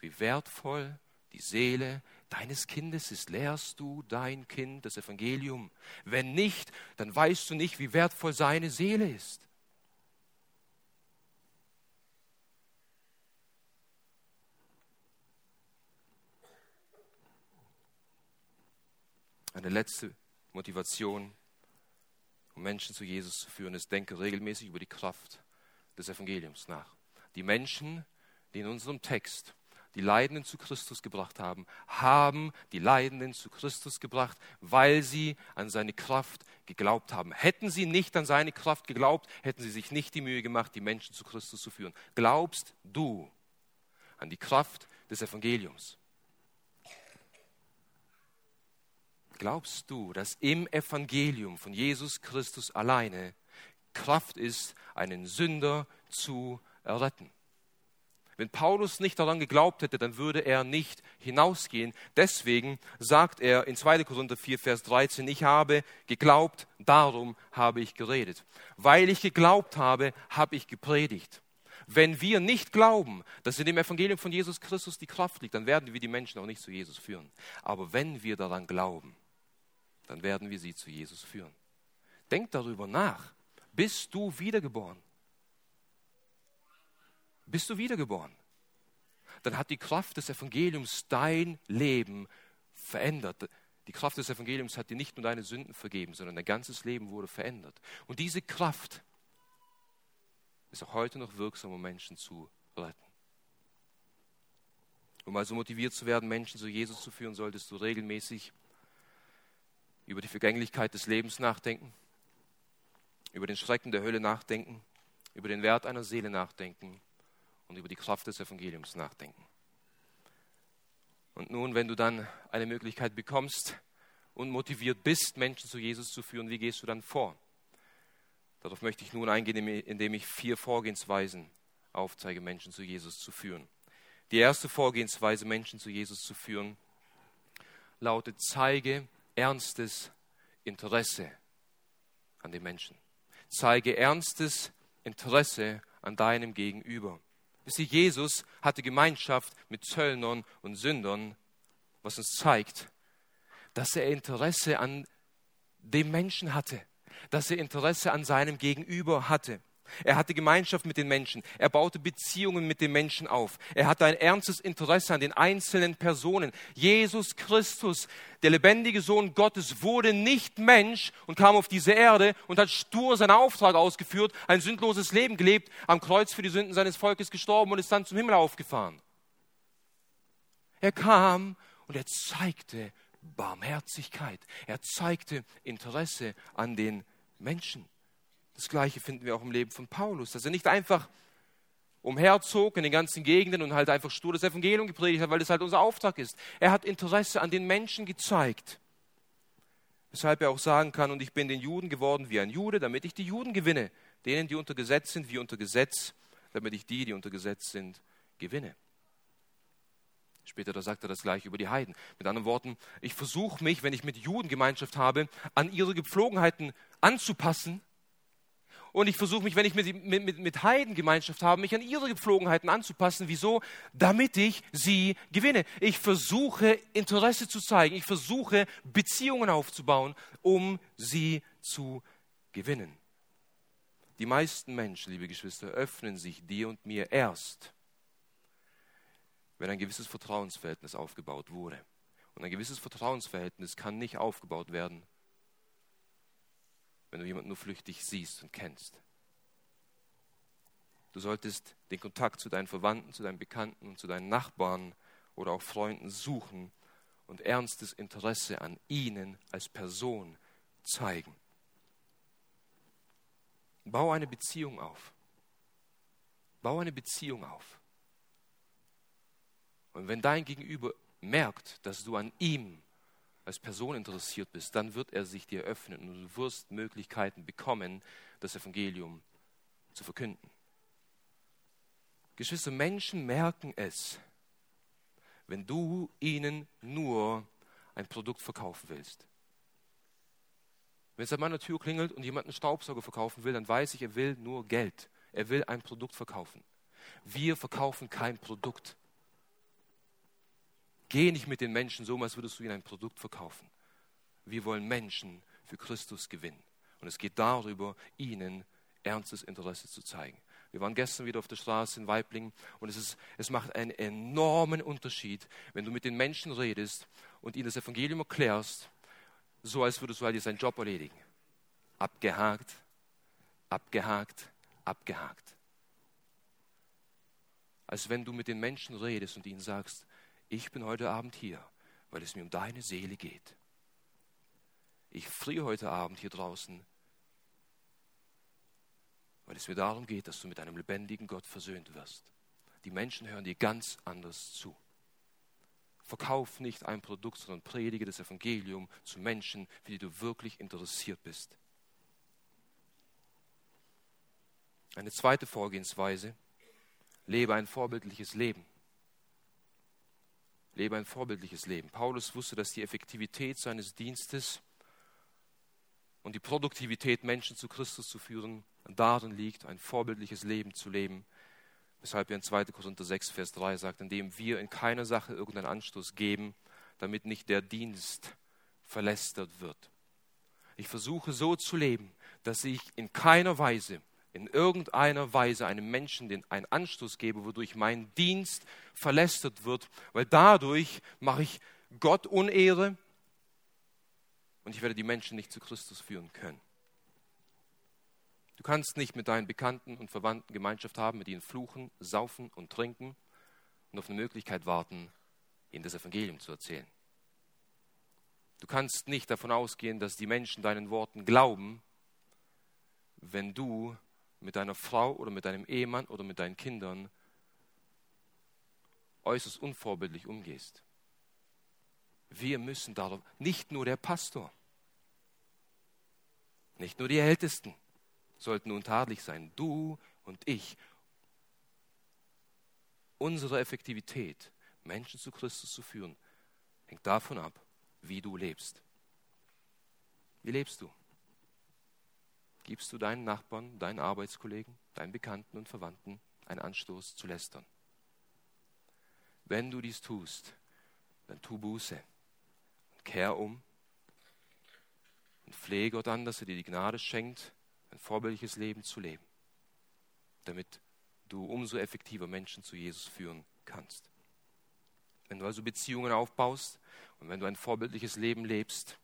[SPEAKER 1] wie wertvoll die Seele deines Kindes ist. Lehrst du dein Kind das Evangelium? Wenn nicht, dann weißt du nicht, wie wertvoll seine Seele ist. Eine letzte Motivation, um Menschen zu Jesus zu führen, ist, denke regelmäßig über die Kraft des Evangeliums nach. Die Menschen, die in unserem Text die Leidenden zu Christus gebracht haben, haben die Leidenden zu Christus gebracht, weil sie an seine Kraft geglaubt haben. Hätten sie nicht an seine Kraft geglaubt, hätten sie sich nicht die Mühe gemacht, die Menschen zu Christus zu führen. Glaubst du an die Kraft des Evangeliums? Glaubst du, dass im Evangelium von Jesus Christus alleine Kraft ist, einen Sünder zu erretten? Wenn Paulus nicht daran geglaubt hätte, dann würde er nicht hinausgehen. Deswegen sagt er in 2. Korinther 4, Vers 13, ich habe geglaubt, darum habe ich geredet. Weil ich geglaubt habe, habe ich gepredigt. Wenn wir nicht glauben, dass in dem Evangelium von Jesus Christus die Kraft liegt, dann werden wir die Menschen auch nicht zu Jesus führen. Aber wenn wir daran glauben, dann werden wir sie zu Jesus führen. Denk darüber nach. Bist du wiedergeboren? bist du wiedergeboren. Dann hat die Kraft des Evangeliums dein Leben verändert. Die Kraft des Evangeliums hat dir nicht nur deine Sünden vergeben, sondern dein ganzes Leben wurde verändert. Und diese Kraft ist auch heute noch wirksam, um Menschen zu retten. Um also motiviert zu werden, Menschen zu Jesus zu führen, solltest du regelmäßig über die Vergänglichkeit des Lebens nachdenken, über den Schrecken der Hölle nachdenken, über den Wert einer Seele nachdenken und über die Kraft des Evangeliums nachdenken. Und nun, wenn du dann eine Möglichkeit bekommst und motiviert bist, Menschen zu Jesus zu führen, wie gehst du dann vor? Darauf möchte ich nun eingehen, indem ich vier Vorgehensweisen aufzeige, Menschen zu Jesus zu führen. Die erste Vorgehensweise, Menschen zu Jesus zu führen, lautet, zeige ernstes Interesse an den Menschen. Zeige ernstes Interesse an deinem Gegenüber. Sie, Jesus hatte Gemeinschaft mit Zöllnern und Sündern, was uns zeigt, dass er Interesse an dem Menschen hatte. dass er Interesse an seinem Gegenüber hatte. Er hatte Gemeinschaft mit den Menschen. Er baute Beziehungen mit den Menschen auf. Er hatte ein ernstes Interesse an den einzelnen Personen. Jesus Christus, der lebendige Sohn Gottes, wurde nicht Mensch und kam auf diese Erde und hat stur seinen Auftrag ausgeführt, ein sündloses Leben gelebt, am Kreuz für die Sünden seines Volkes gestorben und ist dann zum Himmel aufgefahren. Er kam und er zeigte Barmherzigkeit. Er zeigte Interesse an den Menschen. Das Gleiche finden wir auch im Leben von Paulus, dass er nicht einfach umherzog in den ganzen Gegenden und halt einfach stur das Evangelium gepredigt hat, weil das halt unser Auftrag ist. Er hat Interesse an den Menschen gezeigt. Weshalb er auch sagen kann, und ich bin den Juden geworden wie ein Jude, damit ich die Juden gewinne. Denen, die unter Gesetz sind, wie unter Gesetz, damit ich die, die unter Gesetz sind, gewinne. Später da sagt er das gleiche über die Heiden. Mit anderen Worten, ich versuche mich, wenn ich mit Juden Gemeinschaft habe, an ihre Gepflogenheiten anzupassen, und ich versuche mich, wenn ich mit, mit, mit Heiden Gemeinschaft habe, mich an ihre Gepflogenheiten anzupassen. Wieso? Damit ich sie gewinne. Ich versuche Interesse zu zeigen. Ich versuche Beziehungen aufzubauen, um sie zu gewinnen. Die meisten Menschen, liebe Geschwister, öffnen sich dir und mir erst, wenn ein gewisses Vertrauensverhältnis aufgebaut wurde. Und ein gewisses Vertrauensverhältnis kann nicht aufgebaut werden, wenn du jemanden nur flüchtig siehst und kennst. Du solltest den Kontakt zu deinen Verwandten, zu deinen Bekannten zu deinen Nachbarn oder auch Freunden suchen und ernstes Interesse an ihnen als Person zeigen. Bau eine Beziehung auf. Bau eine Beziehung auf. Und wenn dein Gegenüber merkt, dass du an ihm als Person interessiert bist, dann wird er sich dir öffnen und du wirst Möglichkeiten bekommen, das Evangelium zu verkünden. Geschwister, Menschen merken es, wenn du ihnen nur ein Produkt verkaufen willst. Wenn es an meiner Tür klingelt und jemand einen Staubsauger verkaufen will, dann weiß ich, er will nur Geld. Er will ein Produkt verkaufen. Wir verkaufen kein Produkt. Geh nicht mit den Menschen so, als würdest du ihnen ein Produkt verkaufen. Wir wollen Menschen für Christus gewinnen. Und es geht darüber, ihnen ernstes Interesse zu zeigen. Wir waren gestern wieder auf der Straße in Weiblingen und es, ist, es macht einen enormen Unterschied, wenn du mit den Menschen redest und ihnen das Evangelium erklärst, so als würdest du halt jetzt einen Job erledigen. Abgehakt, abgehakt, abgehakt. Als wenn du mit den Menschen redest und ihnen sagst, ich bin heute Abend hier, weil es mir um deine Seele geht. Ich friere heute Abend hier draußen, weil es mir darum geht, dass du mit einem lebendigen Gott versöhnt wirst. Die Menschen hören dir ganz anders zu. Verkauf nicht ein Produkt, sondern predige das Evangelium zu Menschen, für die du wirklich interessiert bist. Eine zweite Vorgehensweise, lebe ein vorbildliches Leben. Lebe ein vorbildliches Leben. Paulus wusste, dass die Effektivität seines Dienstes und die Produktivität, Menschen zu Christus zu führen, darin liegt, ein vorbildliches Leben zu leben. Weshalb er in 2. Korinther 6, Vers 3 sagt, indem wir in keiner Sache irgendeinen Anstoß geben, damit nicht der Dienst verlästert wird. Ich versuche so zu leben, dass ich in keiner Weise in irgendeiner Weise einem Menschen den einen Anstoß gebe, wodurch mein Dienst verlästert wird, weil dadurch mache ich Gott Unehre und ich werde die Menschen nicht zu Christus führen können. Du kannst nicht mit deinen Bekannten und Verwandten Gemeinschaft haben, mit ihnen fluchen, saufen und trinken und auf eine Möglichkeit warten, ihnen das Evangelium zu erzählen. Du kannst nicht davon ausgehen, dass die Menschen deinen Worten glauben, wenn du mit deiner Frau oder mit deinem Ehemann oder mit deinen Kindern äußerst unvorbildlich umgehst. Wir müssen darauf, nicht nur der Pastor, nicht nur die Ältesten sollten untadelig sein, du und ich. Unsere Effektivität, Menschen zu Christus zu führen, hängt davon ab, wie du lebst. Wie lebst du? Gibst du deinen Nachbarn, deinen Arbeitskollegen, deinen Bekannten und Verwandten einen Anstoß zu lästern. Wenn du dies tust, dann tu Buße und kehr um. und flehe Gott an, dass er dir die Gnade schenkt, ein vorbildliches Leben zu leben, damit du umso effektiver Menschen zu Jesus führen kannst. Wenn du also Beziehungen aufbaust und wenn du ein vorbildliches Leben lebst,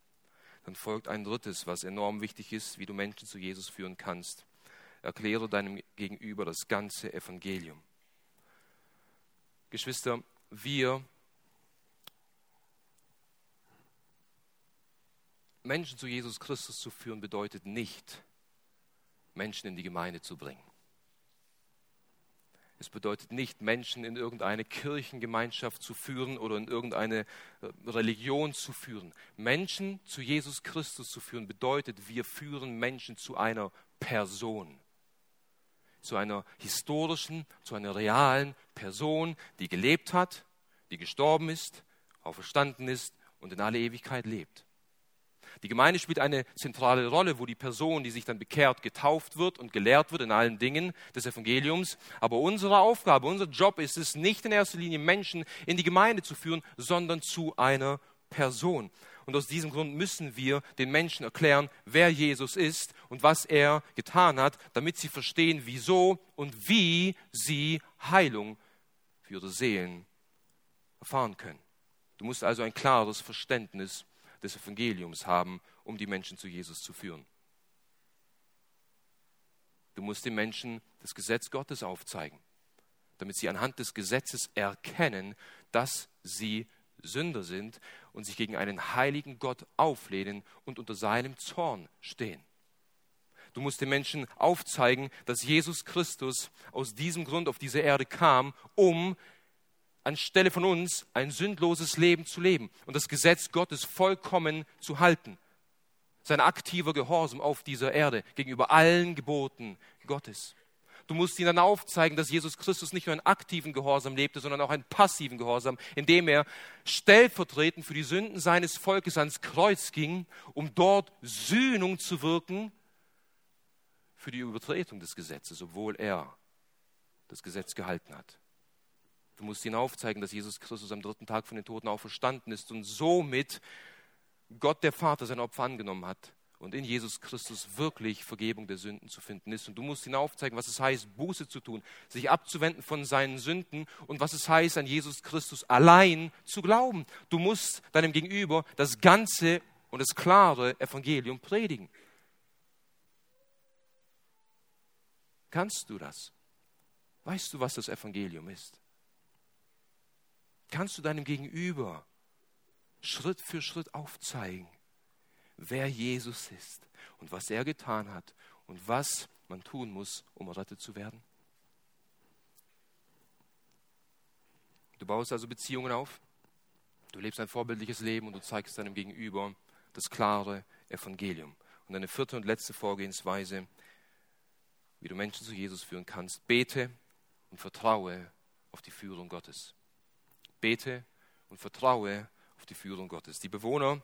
[SPEAKER 1] dann folgt ein drittes, was enorm wichtig ist, wie du Menschen zu Jesus führen kannst. Erkläre deinem Gegenüber das ganze Evangelium. Geschwister, wir Menschen zu Jesus Christus zu führen, bedeutet nicht, Menschen in die Gemeinde zu bringen. Es bedeutet nicht, Menschen in irgendeine Kirchengemeinschaft zu führen oder in irgendeine äh, Religion zu führen. Menschen zu Jesus Christus zu führen bedeutet, wir führen Menschen zu einer Person. Zu einer historischen, zu einer realen Person, die gelebt hat, die gestorben ist, auferstanden ist und in alle Ewigkeit lebt. Die Gemeinde spielt eine zentrale Rolle, wo die Person, die sich dann bekehrt, getauft wird und gelehrt wird in allen Dingen des Evangeliums. Aber unsere Aufgabe, unser Job ist es, nicht in erster Linie Menschen in die Gemeinde zu führen, sondern zu einer Person. Und aus diesem Grund müssen wir den Menschen erklären, wer Jesus ist und was er getan hat, damit sie verstehen, wieso und wie sie Heilung für ihre Seelen erfahren können. Du musst also ein klares Verständnis des Evangeliums haben, um die Menschen zu Jesus zu führen. Du musst den Menschen das Gesetz Gottes aufzeigen, damit sie anhand des Gesetzes erkennen, dass sie Sünder sind und sich gegen einen heiligen Gott auflehnen und unter seinem Zorn stehen. Du musst den Menschen aufzeigen, dass Jesus Christus aus diesem Grund auf diese Erde kam, um anstelle von uns ein sündloses Leben zu leben und das Gesetz Gottes vollkommen zu halten. Sein aktiver Gehorsam auf dieser Erde gegenüber allen Geboten Gottes. Du musst ihnen dann aufzeigen, dass Jesus Christus nicht nur einen aktiven Gehorsam lebte, sondern auch einen passiven Gehorsam, indem er stellvertretend für die Sünden seines Volkes ans Kreuz ging, um dort Sühnung zu wirken für die Übertretung des Gesetzes, obwohl er das Gesetz gehalten hat. Du musst ihnen aufzeigen, dass Jesus Christus am dritten Tag von den Toten auferstanden ist und somit Gott der Vater sein Opfer angenommen hat und in Jesus Christus wirklich Vergebung der Sünden zu finden ist. Und du musst ihnen aufzeigen, was es heißt, Buße zu tun, sich abzuwenden von seinen Sünden und was es heißt, an Jesus Christus allein zu glauben. Du musst deinem Gegenüber das ganze und das klare Evangelium predigen. Kannst du das? Weißt du, was das Evangelium ist? Kannst du deinem Gegenüber Schritt für Schritt aufzeigen, wer Jesus ist und was er getan hat und was man tun muss, um errettet zu werden? Du baust also Beziehungen auf, du lebst ein vorbildliches Leben und du zeigst deinem Gegenüber das klare Evangelium. Und eine vierte und letzte Vorgehensweise, wie du Menschen zu Jesus führen kannst, bete und vertraue auf die Führung Gottes bete und vertraue auf die Führung Gottes. Die Bewohner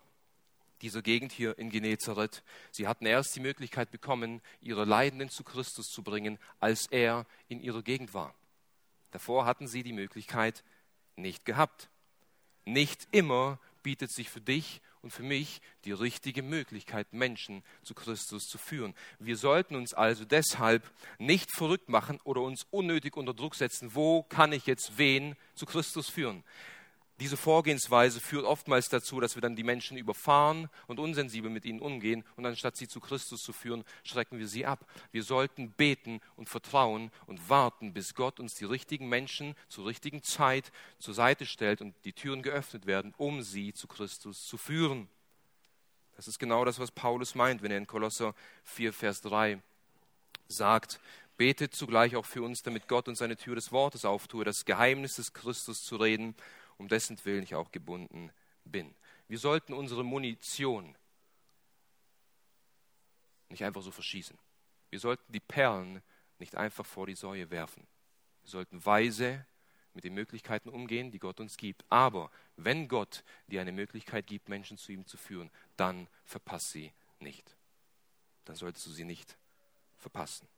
[SPEAKER 1] dieser Gegend hier in Genezareth, sie hatten erst die Möglichkeit bekommen, ihre Leidenden zu Christus zu bringen, als er in ihrer Gegend war. Davor hatten sie die Möglichkeit nicht gehabt. Nicht immer bietet sich für dich und für mich die richtige Möglichkeit, Menschen zu Christus zu führen. Wir sollten uns also deshalb nicht verrückt machen oder uns unnötig unter Druck setzen, wo kann ich jetzt wen zu Christus führen. Diese Vorgehensweise führt oftmals dazu, dass wir dann die Menschen überfahren und unsensibel mit ihnen umgehen und anstatt sie zu Christus zu führen, schrecken wir sie ab. Wir sollten beten und vertrauen und warten, bis Gott uns die richtigen Menschen zur richtigen Zeit zur Seite stellt und die Türen geöffnet werden, um sie zu Christus zu führen. Das ist genau das, was Paulus meint, wenn er in Kolosser 4, Vers 3 sagt, betet zugleich auch für uns, damit Gott uns eine Tür des Wortes auftue, das Geheimnis des Christus zu reden um dessen Willen ich auch gebunden bin. Wir sollten unsere Munition nicht einfach so verschießen. Wir sollten die Perlen nicht einfach vor die Säue werfen. Wir sollten weise mit den Möglichkeiten umgehen, die Gott uns gibt. Aber wenn Gott dir eine Möglichkeit gibt, Menschen zu ihm zu führen, dann verpass sie nicht. Dann solltest du sie nicht verpassen.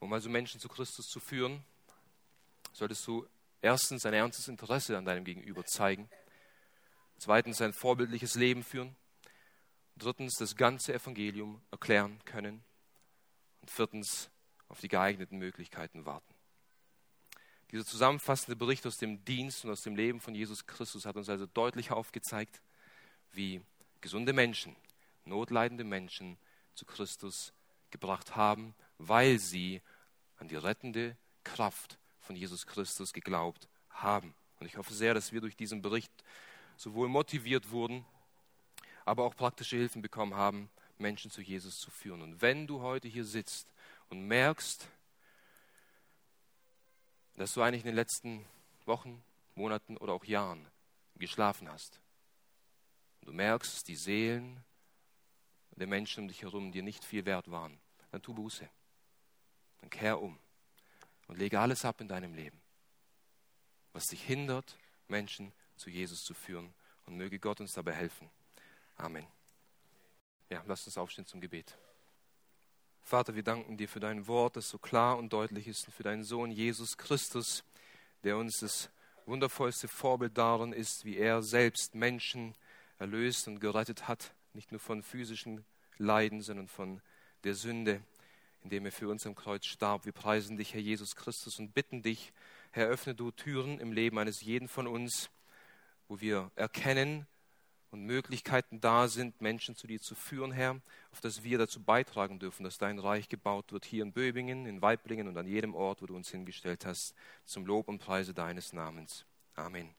[SPEAKER 1] Um also Menschen zu Christus zu führen, solltest du erstens ein ernstes Interesse an deinem Gegenüber zeigen. Zweitens ein vorbildliches Leben führen. Drittens das ganze Evangelium erklären können. Und viertens auf die geeigneten Möglichkeiten warten. Dieser zusammenfassende Bericht aus dem Dienst und aus dem Leben von Jesus Christus hat uns also deutlich aufgezeigt, wie gesunde Menschen, notleidende Menschen zu Christus gebracht haben, weil sie an die rettende Kraft von Jesus Christus geglaubt haben. Und ich hoffe sehr, dass wir durch diesen Bericht sowohl motiviert wurden, aber auch praktische Hilfen bekommen haben, Menschen zu Jesus zu führen. Und wenn du heute hier sitzt und merkst, dass du eigentlich in den letzten Wochen, Monaten oder auch Jahren geschlafen hast, und du merkst, dass die Seelen der Menschen um dich herum dir nicht viel wert waren, dann tu Buße. Dann kehr um und lege alles ab in deinem Leben, was dich hindert, Menschen zu Jesus zu führen. Und möge Gott uns dabei helfen. Amen. Ja, lasst uns aufstehen zum Gebet. Vater, wir danken dir für dein Wort, das so klar und deutlich ist, und für deinen Sohn Jesus Christus, der uns das wundervollste Vorbild darin ist, wie er selbst Menschen erlöst und gerettet hat, nicht nur von physischen Leiden, sondern von der Sünde, indem er für uns am Kreuz starb. Wir preisen dich, Herr Jesus Christus, und bitten dich, Herr, öffne du Türen im Leben eines jeden von uns, wo wir erkennen, und Möglichkeiten da sind, Menschen zu dir zu führen, Herr, auf dass wir dazu beitragen dürfen, dass dein Reich gebaut wird, hier in Böbingen, in Weiblingen und an jedem Ort, wo du uns hingestellt hast, zum Lob und Preise deines Namens. Amen.